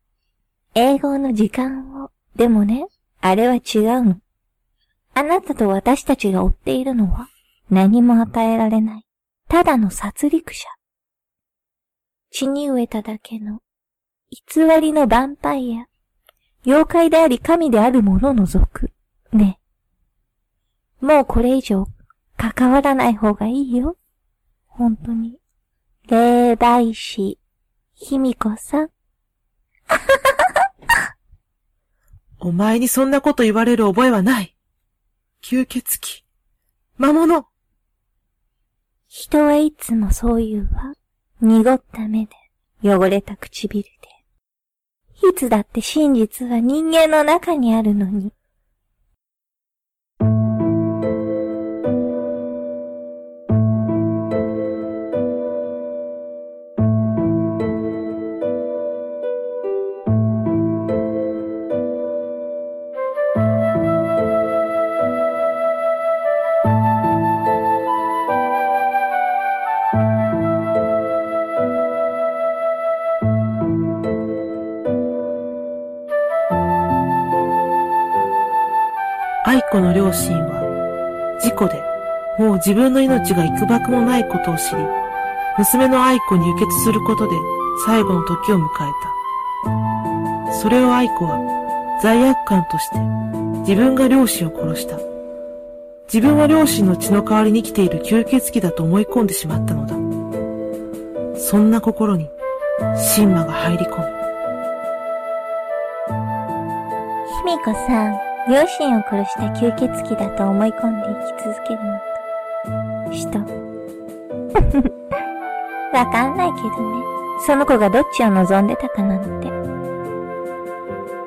永劫の時間を。でもね、あれは違うの。あなたと私たちが追っているのは、何も与えられない。ただの殺戮者。血に飢えただけの、偽りのヴァンパイア。妖怪であり神である者の族。ね。もうこれ以上、関わらない方がいいよ。本当に。霊媒師、卑弥呼さん。お前にそんなこと言われる覚えはない。吸血鬼。魔物。人はいつもそう言うわ。濁った目で、汚れた唇で。いつだって真実は人間の中にあるのに。子の両親は、事故で、もう自分の命が幾ばくもないことを知り、娘の愛子に輸血することで最後の時を迎えた。それを愛子は罪悪感として自分が両親を殺した。自分は両親の血の代わりに生きている吸血鬼だと思い込んでしまったのだ。そんな心に、神馬が入り込む。卑弥呼さん、両親を殺した吸血鬼だと思い込んで生き続けるのと、人。わかんないけどね。その子がどっちを望んでたかなんて。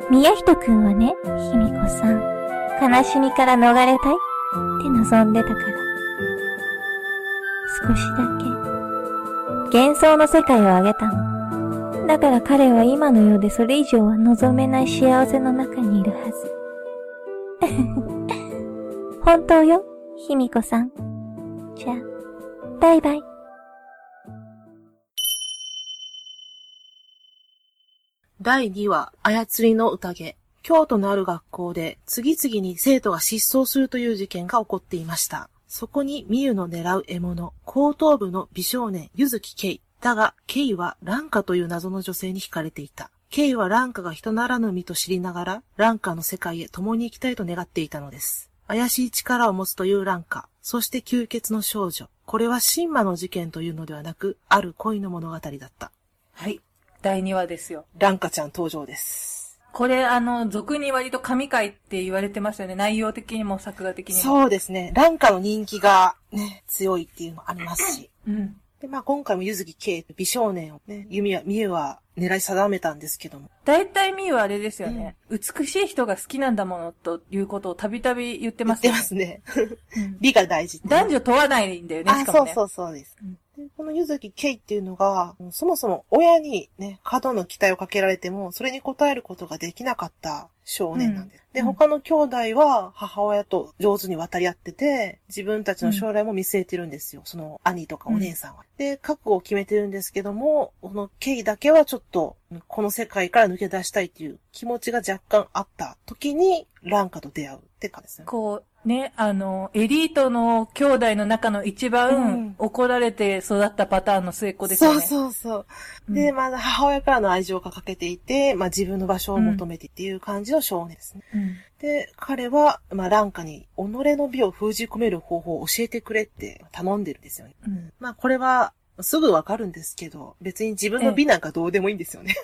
宮人くんはね、卑弥呼さん、悲しみから逃れたいって望んでたから。少しだけ、幻想の世界をあげたの。だから彼は今の世でそれ以上は望めない幸せの中にいるはず。本当よ、卑弥呼さん。じゃあ、バイバイ。第2話、操りの宴。京都のある学校で次々に生徒が失踪するという事件が起こっていました。そこにミユの狙う獲物、後頭部の美少年、ゆずきケイ。だが、ケイはランカという謎の女性に惹かれていた。ケイはランカが人ならぬ身と知りながら、ランカの世界へ共に行きたいと願っていたのです。怪しい力を持つというランカ、そして吸血の少女。これは神魔の事件というのではなく、ある恋の物語だった。はい。第2話ですよ。ランカちゃん登場です。これ、あの、俗に割と神回って言われてますよね。内容的にも作画的にも。そうですね。ランカの人気がね、強いっていうのもありますし。うん。で、まあ今回もゆずきけい美少年をね、ゆみは、みゆは狙い定めたんですけども。大体ミーはあれですよね。美しい人が好きなんだものということをたびたび言ってますよね。言ってますね。う ん美が大事男女問わないんだよね、しあ、かもね。そうそうそうです。うんでこのゆずきけいっていうのが、そもそも親にね、過度の期待をかけられても、それに応えることができなかった少年なんです。で、うんうん他の兄弟は母親と上手に渡り合ってて、自分たちの将来も見据えてるんですよ。その兄とかお姉さんは。で、覚悟を決めてるんですけども、このケイだけはちょっと、この世界から抜け出したいっていう気持ちが若干あった時に、ランカと出会うって感じですね。こう、ね、あの、エリートの兄弟の中の一うん番怒られて育ったパターンの末っ子ですよね。そうそうそう。うんで、まあ、母親からの愛情がかけていて、まあ、自分の場所を求めてっていう感じの少年ですね。うんで、彼は、まあ、ランカに、己の美を封じ込める方法を教えてくれって頼んでるんですよね。うんまあ、これは、すぐわかるんですけど、別に自分の美なんかどうでもいいんですよね。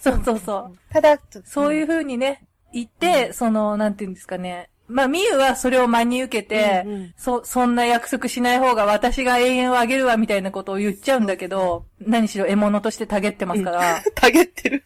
そうそうそう。ただ、そういうふうにね、言って、その、なんていうんですかね。まあ、ミユはそれを真に受けて、うんうんそ、そんな約束しない方が私が永遠をあげるわみたいなことを言っちゃうんだけど、何しろ獲物としてたげってますから。たげってる。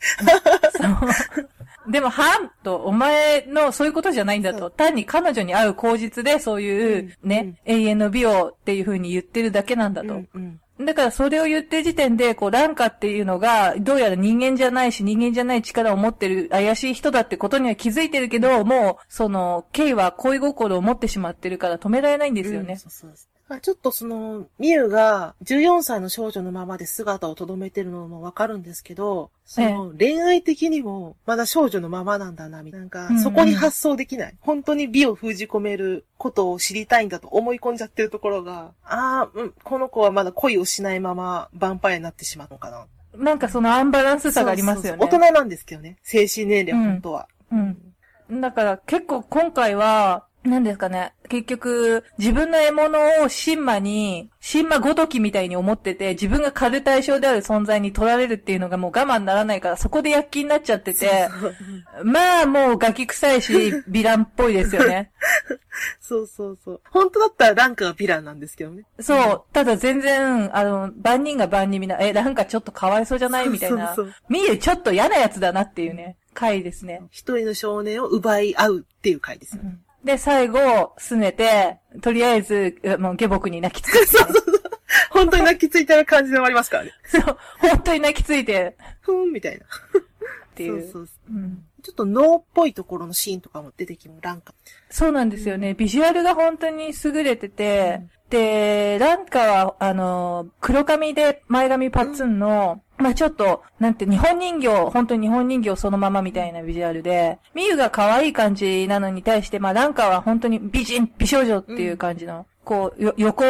そう。でも、はんと、お前のそういうことじゃないんだと。単に彼女に会う口実でそういう、うんね、永遠の美をっていう風に言ってるだけなんだと。うんうんだからそれを言ってる時点で、こう、ランカっていうのが、どうやら人間じゃないし、人間じゃない力を持ってる怪しい人だってことには気づいてるけど、もう、その、ケイは恋心を持ってしまってるから止められないんですよねうん。そうそうあちょっとその、ミユが14歳の少女のままで姿を留めてるのもわかるんですけど、その恋愛的にもまだ少女のままなんだな、みたいな。なんかうんうん、そこに発想できない。本当に美を封じ込めることを知りたいんだと思い込んじゃってるところが、ああ、うん、この子はまだ恋をしないままヴァンパイアになってしまうのかな。なんかそのアンバランスさがありますよね。そうそうそう大人なんですけどね。精神年齢は本当は。うん。だから結構今回は、何ですかね。結局、自分の獲物をシンマに、シンマごときみたいに思ってて、自分が狩る対象である存在に取られるっていうのがもう我慢ならないから、そこで躍起になっちゃってて、まあもうガキ臭いし、ヴィランっぽいですよね。そうそうそう。本当だったらランカがヴィランなんですけどね。そう。ただ全然、あの、万人が万人みんな、え、なんかちょっとかわいそうじゃない？みたいなそうそうそう。見るちょっと嫌なやつだなっていうね、回ですね。一人の少年を奪い合うっていう回ですよ。で、最後、すねて、とりあえず、えもう下僕に泣きつく、ね。本当に泣きついてる感じで終わりますからね。そう、本当に泣きついて、ふーん、みたいな。っていう。そうそうそううんちょっと脳っぽいところのシーンとかも出てきます。ランカ。そうなんですよね。ビジュアルが本当に優れてて、で、ランカは、あの、黒髪で前髪パッツンの、まあちょっと、なんて、日本人形、本当に日本人形そのままみたいなビジュアルで、ミユが可愛い感じなのに対して、まあランカは本当に美人、美少女っていう感じの、こう、よ横、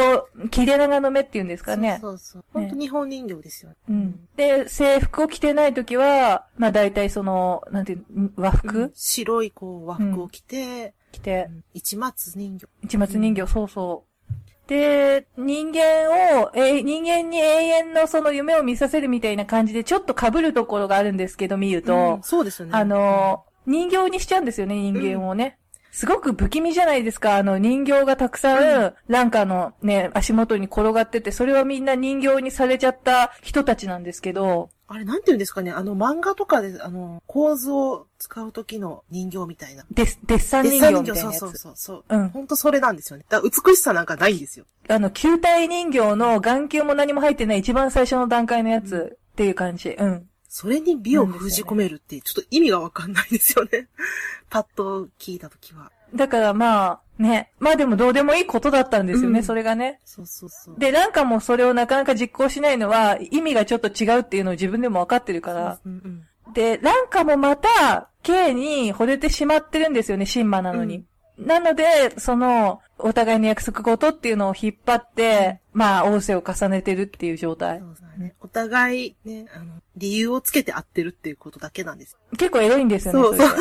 切れ長の目っていうんですかね。そうそうそう。本当日本人形ですよ。うん。で、制服を着てないときは、まあ大体その、なんていう、和服、白いこう和服を着て、着て、一松人形。一松人形、そうそう。で、人間を、えー人間に永遠のその夢を見させるみたいな感じで、ちょっと被るところがあるんですけど、見ると、うんそうですよね。あの、人形にしちゃうんですよね、人間をね。すごく不気味じゃないですか。あの、人形がたくさん、ランカのね、足元に転がってて、それはみんな人形にされちゃった人たちなんですけど、あれなんて言うんですかね、あの漫画とかで、あの、構図を使う時の人形みたいな。デッデッサン人形みたいなやつ。そうそうそうそう。うんほんとそれなんですよね。だ美しさなんかないんですよ。あの、球体人形の眼球も何も入ってない一番最初の段階のやつっていう感じ。うん。それに美を封じ込めるって、ちょっと意味がわかんないですよね。パッと聞いた時は。だからまあ、ね。まあでもどうでもいいことだったんですよね、うんそれがね。そうそうそう。で、なんかもうそれをなかなか実行しないのは、意味がちょっと違うっていうのを自分でも分かってるから。うんうん。で、ランカもまた、K に惚れてしまってるんですよね、シンマなのに。なので、その、お互いの約束事っていうのを引っ張って、まあ、仰せを重ねてるっていう状態そ。うだね。お互いね、あの、理由をつけて会ってるっていうことだけなんです。結構エロいんですよね、そうれそう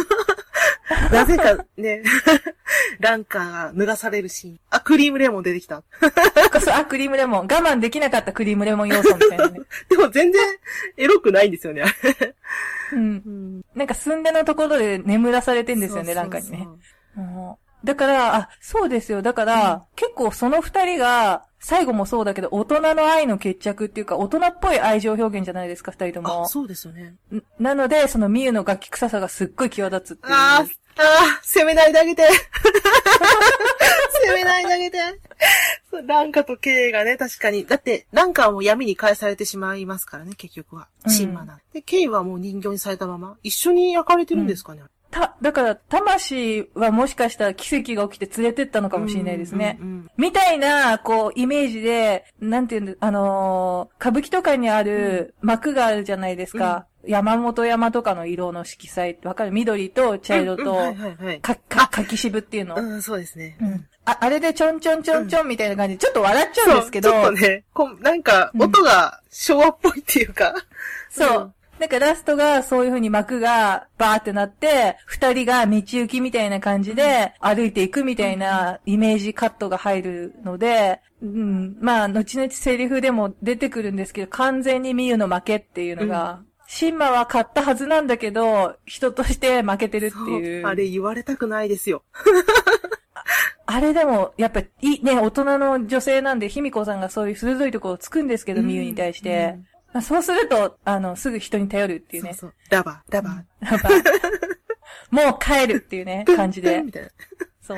なぜかね、ランカーが脱がされるシーン。あ、クリームレモン出てきた。で。そう、あ、クリームレモン。我慢できなかったクリームレモン要素みたいなね。でも全然エロくないんですよね、あれ。うん。うん。なんか寸出のところで眠らされてんですよね、ランカにね。。もうだから、あ、そうですよ。だから、結構その二人が、最後もそうだけど、大人の愛の決着っていうか、大人っぽい愛情表現じゃないですか、二人ともあ、。そうですよね。んなので、そのミユの楽器臭さがすっごい際立つっていう。あー、あー、攻めないであげて。攻めないであげて。ランカとケイがね、確かに。だって、ランカはもう闇に返されてしまいますからね、結局は。うんシンマなんで、ケイはもう人形にされたまま、一緒に焼かれてるんですかね。た、だから、魂はもしかしたら奇跡が起きて連れてったのかもしれないですね。うんうんうんみたいな、こう、イメージで、なんていうんだ、あのー歌舞伎とかにある幕があるじゃないですか。山本山とかの色の色彩ってわかる？緑と茶色と。か、か、柿渋っていうの？うん、そうですね。うん。あ、あれでちょんちょんちょんちょんみたいな感じで、ちょっと笑っちゃうんですけど、そうちょっとね、こうなんか、音が昭和っぽいっていうか。そう。なんかラストがそういう風に幕がバーってなって、二人が道行きみたいな感じで歩いていくみたいなイメージカットが入るので、うん、まあ、後々セリフでも出てくるんですけど、完全にミユの負けっていうのが、シンマは勝ったはずなんだけど、人として負けてるっていう。そう。あれ言われたくないですよ。あれでも、やっぱ、いい、ね、大人の女性なんで、卑弥呼さんがそういう鋭いところをつくんですけど、ミユに対して。まあそうすると、あの、すぐ人に頼るっていうね。そうそう。ダバ、ダバ、やっぱもう帰るっていうね、感じでみ。たいな。そう。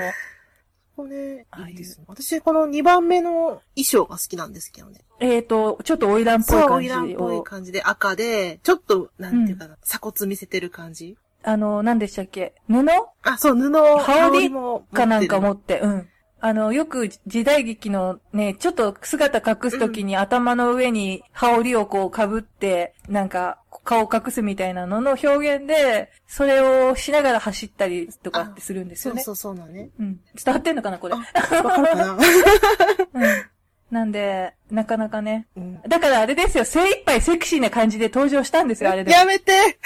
これね、いういいですね。私、この2番目の衣装が好きなんですけどね。えっ、と、ちょっとオイランっぽいそう、感じイランっぽいを。感じで赤で、ちょっと、なんていうかな、鎖骨見せてる感じ？あの、何でしたっけ？布？あ、そう、布を、羽織もかなんか持って、うん。あの、よく時代劇のね、ちょっと姿隠すときに頭の上に羽織をこう被って、なんか顔を隠すみたいなのの表現で、それをしながら走ったりとかってするんですよね。そうそうそうなのね。うん。伝わってんのかな、これ？あ、わかるかな？うん。なんで、なかなかね。うんだからあれですよ、精一杯セクシーな感じで登場したんですよ、あれで。やめて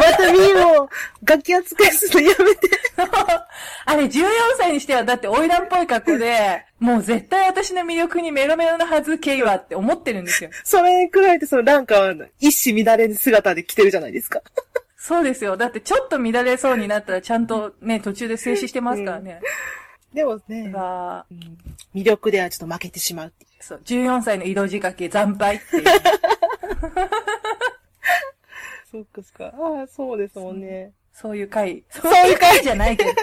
またミーを楽器扱いするのやめて あれ、14歳にしては、だって、花魁っぽい格好で、もう絶対私の魅力にメロメロなはず、ケイはって思ってるんですよ。それに加えて、そのランカは一糸乱れぬ姿で来てるじゃないですか。そうですよ。だって、ちょっと乱れそうになったら、ちゃんとね、途中で静止してますからね。でもねうん魅力ではちょっと負けてしまう。そう、14歳の色仕掛け、惨敗っていう。そっかそっか。ああ、そうですもんね。そういう回。そういう回じゃないけど。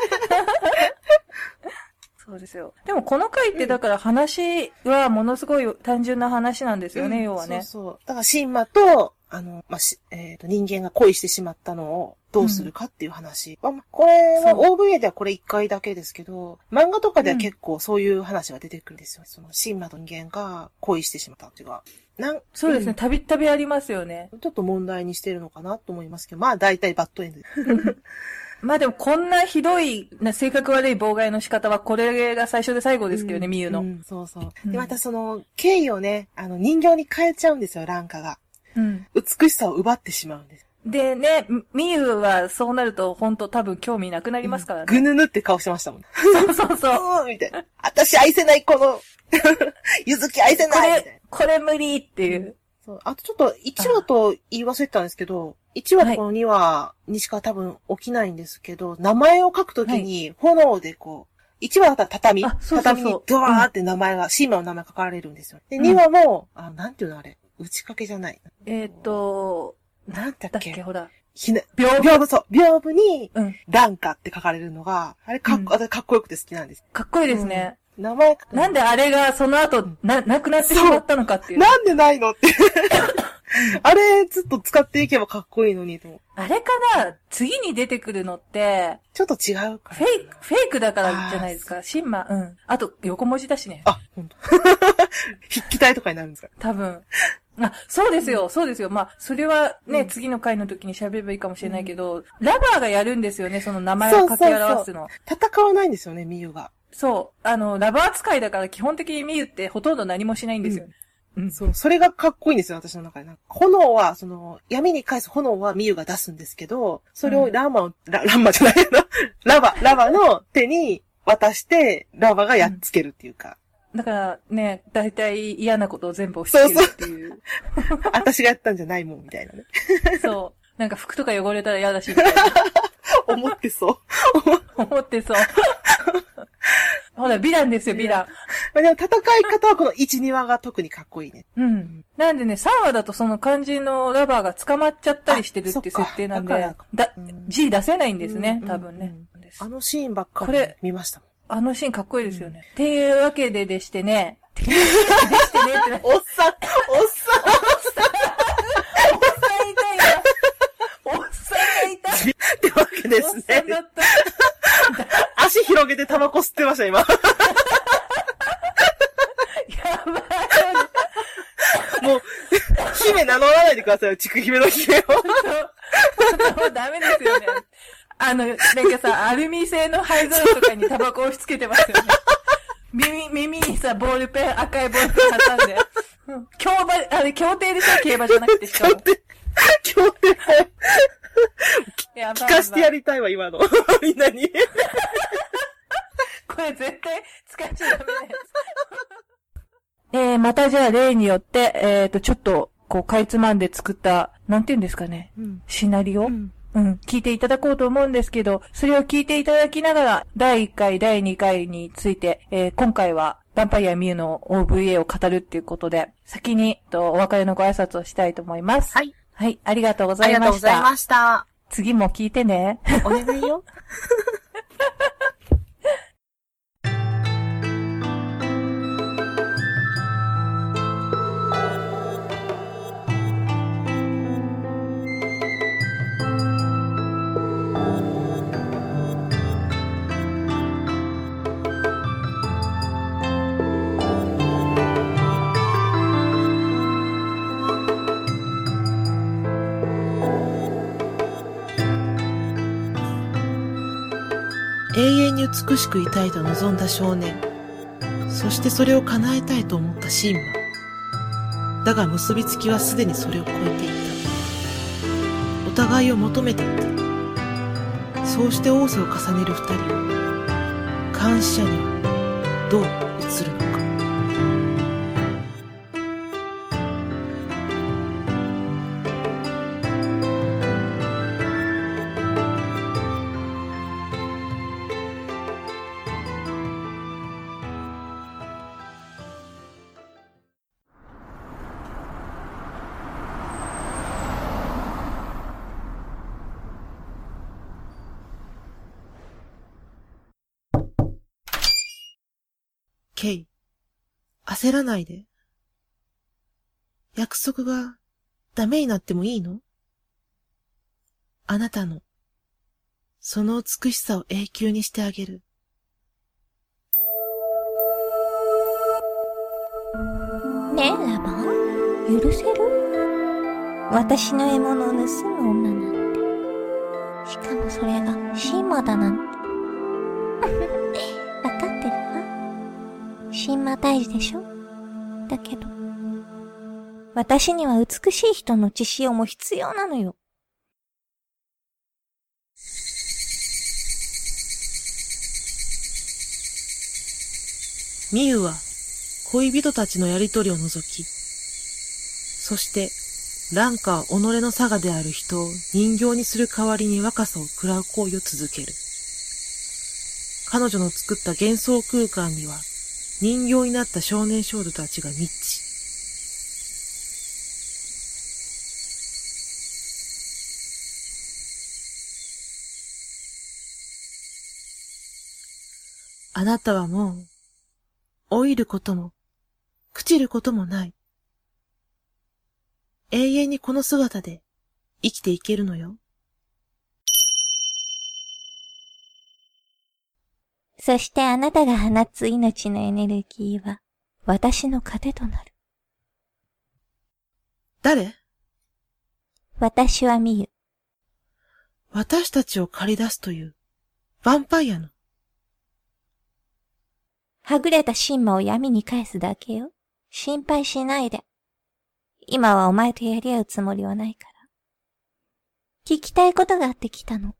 そうですよ。でもこの回ってだから話はものすごい単純な話なんですよね、要はね。そうそう。だから、シンマとあの、まあ、し、えっ、と、人間が恋してしまったのをどうするかっていう話。まあこれはそ OVA ではこれ一回だけですけど、漫画とかでは結構そういう話が出てくるんですよ。その、シンマと人間が恋してしまったっていうか、なん、そうですね、たびたびありますよね。ちょっと問題にしてるのかなと思いますけど、まあ大体バッドエンド。まあでもこんなひどい、な性格悪い妨害の仕方はこれが最初で最後ですけどね、みゆの。うんそうそう。うんで、またその、敬意をね、あの、人形に変えちゃうんですよ、ランカが。うん。美しさを奪ってしまうんです。でね、みゆはそうなると本当多分興味なくなりますからね。ぐぬぬって顔してましたもん。そうそうそう。うん、みたいな。私愛せない、この、ゆずき愛せこない、みたいなれ、これ無理っていう。そう。あとちょっと、1話と言い忘れてたんですけど、1話とこの2話にしか多分起きないんですけど、名前を書くときに炎でこう、1話だったら畳、あそうそうそう畳にドワーって名前が、シーマの名前書かれるんですよ。で、2話も、あ、なんていうのあれ、打ち掛けじゃない。えっ、と、なんだっけ？だっけ、ほら。ひな、屏風？そう、屏風に、うん。ランカって書かれるのが、あれかっこ、うん私かっこよくて好きなんです。かっこいいですね。名前、な？んであれがその後、な、なくなってしまったのかっていう。なんでないのって。あれ、ずっと使っていけばかっこいいのにと。あれかな？次に出てくるのって、ちょっと違うから。フェイク、フェイクだからじゃないですか。シンマ、うん。あと、横文字だしね。あ、ほんと。筆記体とかになるんですか？多分。あ、そうですよ、そうですよ。まあ、それはね、次の回の時に喋ればいいかもしれないけど、ラバーがやるんですよね、その名前を掛け表すの。戦わないんですよね、ミユが。そう。あの、ラバー使いだから基本的に見るってほとんど何もしないんですよ。うん。そう、それがかっこいいんですよ、私の中で。なんか炎は、その、闇に返す炎はミユが出すんですけど、それをラマを、ラ、ラマじゃないな。ラバ、ラバの手に渡して、ラバがやっつけるっていうか。だからね、大体嫌なことを全部押し付けるっていう。私がやったんじゃないもん、みたいなね。そう。なんか服とか汚れたら嫌だし、みたいな思ってそう。思ってそう。ほら、美談ですよ、美談。まあでも戦い方はこの1、2話が特にかっこいいね。うん。なんでね、3話だとその肝心のラバーが捕まっちゃったりしてるって設定なんでだだう、ん G 出せないんですねう、ん多分ね。あのシーンばっかり見ましたもん。あのシーンかっこいいですよね。っていうわけででしてね、っていうわけででしてねってな、おっさん、おっさん おっさんいたよ。おっさんがいた。ってわけですおっさんだね。った。足広げてタバコ吸ってました、今。やばい。もう、姫名乗らないでくださいよ、ちく姫の姫を。もうダメですよね。あの、なんかさ、アルミ製の灰皿とかにタバコを押し付けてますよね。耳、耳にさ、ボールペン、赤いボールペン挟んで。うん競馬、あれ、競艇でしょ？競馬じゃなくてしかも。協定、協定やばい聞かしてやりたいわ、今の。みんなに。これ絶対使っちゃダメなやつ。えー、またじゃあ例によって、えっ、と、ちょっと、こう、かいつまんで作った、なんて言うんですかね。うん。シナリオ、うんうん、聞いていただこうと思うんですけど、それを聞いていただきながら、第1回、第2回について、えー今回は、ヴァンパイアミューの OVA を語るっていうことで、先に、と、お別れのご挨拶をしたいと思います。はい。はい、ありがとうござありいました。がとうございました。次も聞いてね。お願いよ。永遠に美しくいたいと望んだ少年。そしてそれを叶えたいと思ったシンマ。だが結びつきはすでにそれを超えていた。お互いを求めていた。そうして仰せを重ねる二人は、監視者にはどう映るのか。焦らないで。約束がダメになってもいいの？あなたの、その美しさを永久にしてあげる。ねえ、ラバン許せる？私の獲物を盗む女なんて。しかもそれがシンマだなんて。わかってるわ。シンマ大事でしょ？だけど、私には美しい人の血潮も必要なのよ。ミユは恋人たちのやりとりを除き、そして、ランカは己の佐賀である人を人形にする代わりに若さを喰らう行為を続ける。彼女の作った幻想空間には、人形になった少年少女たちが密致。あなたはもう、老いることも、朽ちることもない。永遠にこの姿で生きていけるのよ。そしてあなたが放つ命のエネルギーは、私の糧となる。誰？私はミユ。私たちを借り出すという、ヴァンパイアの？はぐれたシンマを闇に返すだけよ。心配しないで。今はお前とやり合うつもりはないから。聞きたいことがあって来たの。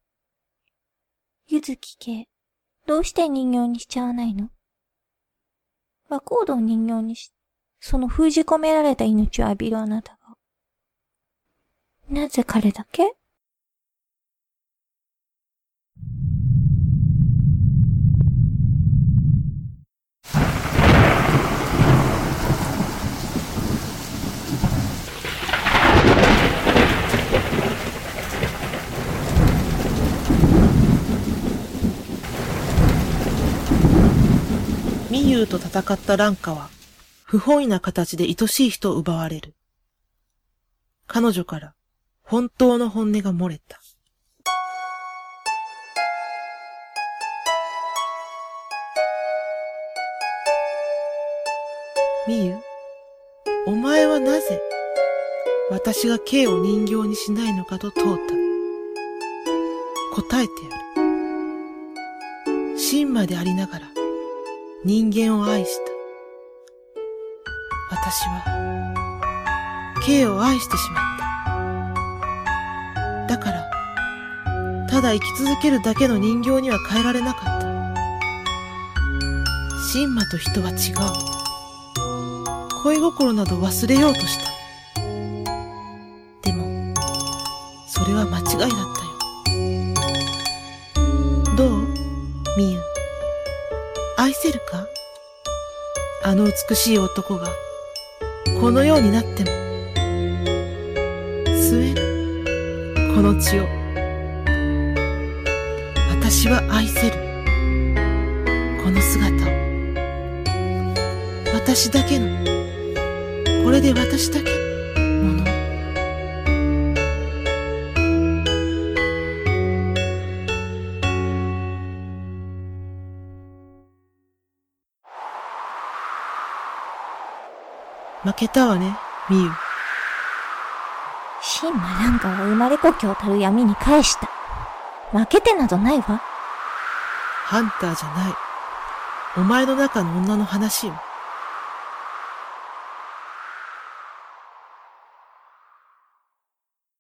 ゆずき系、どうして人形にしちゃわないの？和コードを人形にし、その封じ込められた命を浴びるあなたが。なぜ彼だけ？ミユーと戦ったランカは、不本意な形で愛しい人を奪われる。彼女から本当の本音が漏れた。ミユ、お前はなぜ、私が K を人形にしないのかと問うた。答えてやる。真魔でありながら、人間を愛した。私は、K を愛してしまった。だから、ただ生き続けるだけの人形には変えられなかった。神魔と人は違う。恋心など忘れようとした。でも、それは間違いだったあの美しい男が、このようになっても、吸える、この血を。私は愛せる、この姿を。私だけの、これで私だけけたわね、みゆ。シンマランカは生まれ故郷たる闇に返した。負けてなどないわ。ハンターじゃない。お前の中の女の話よ。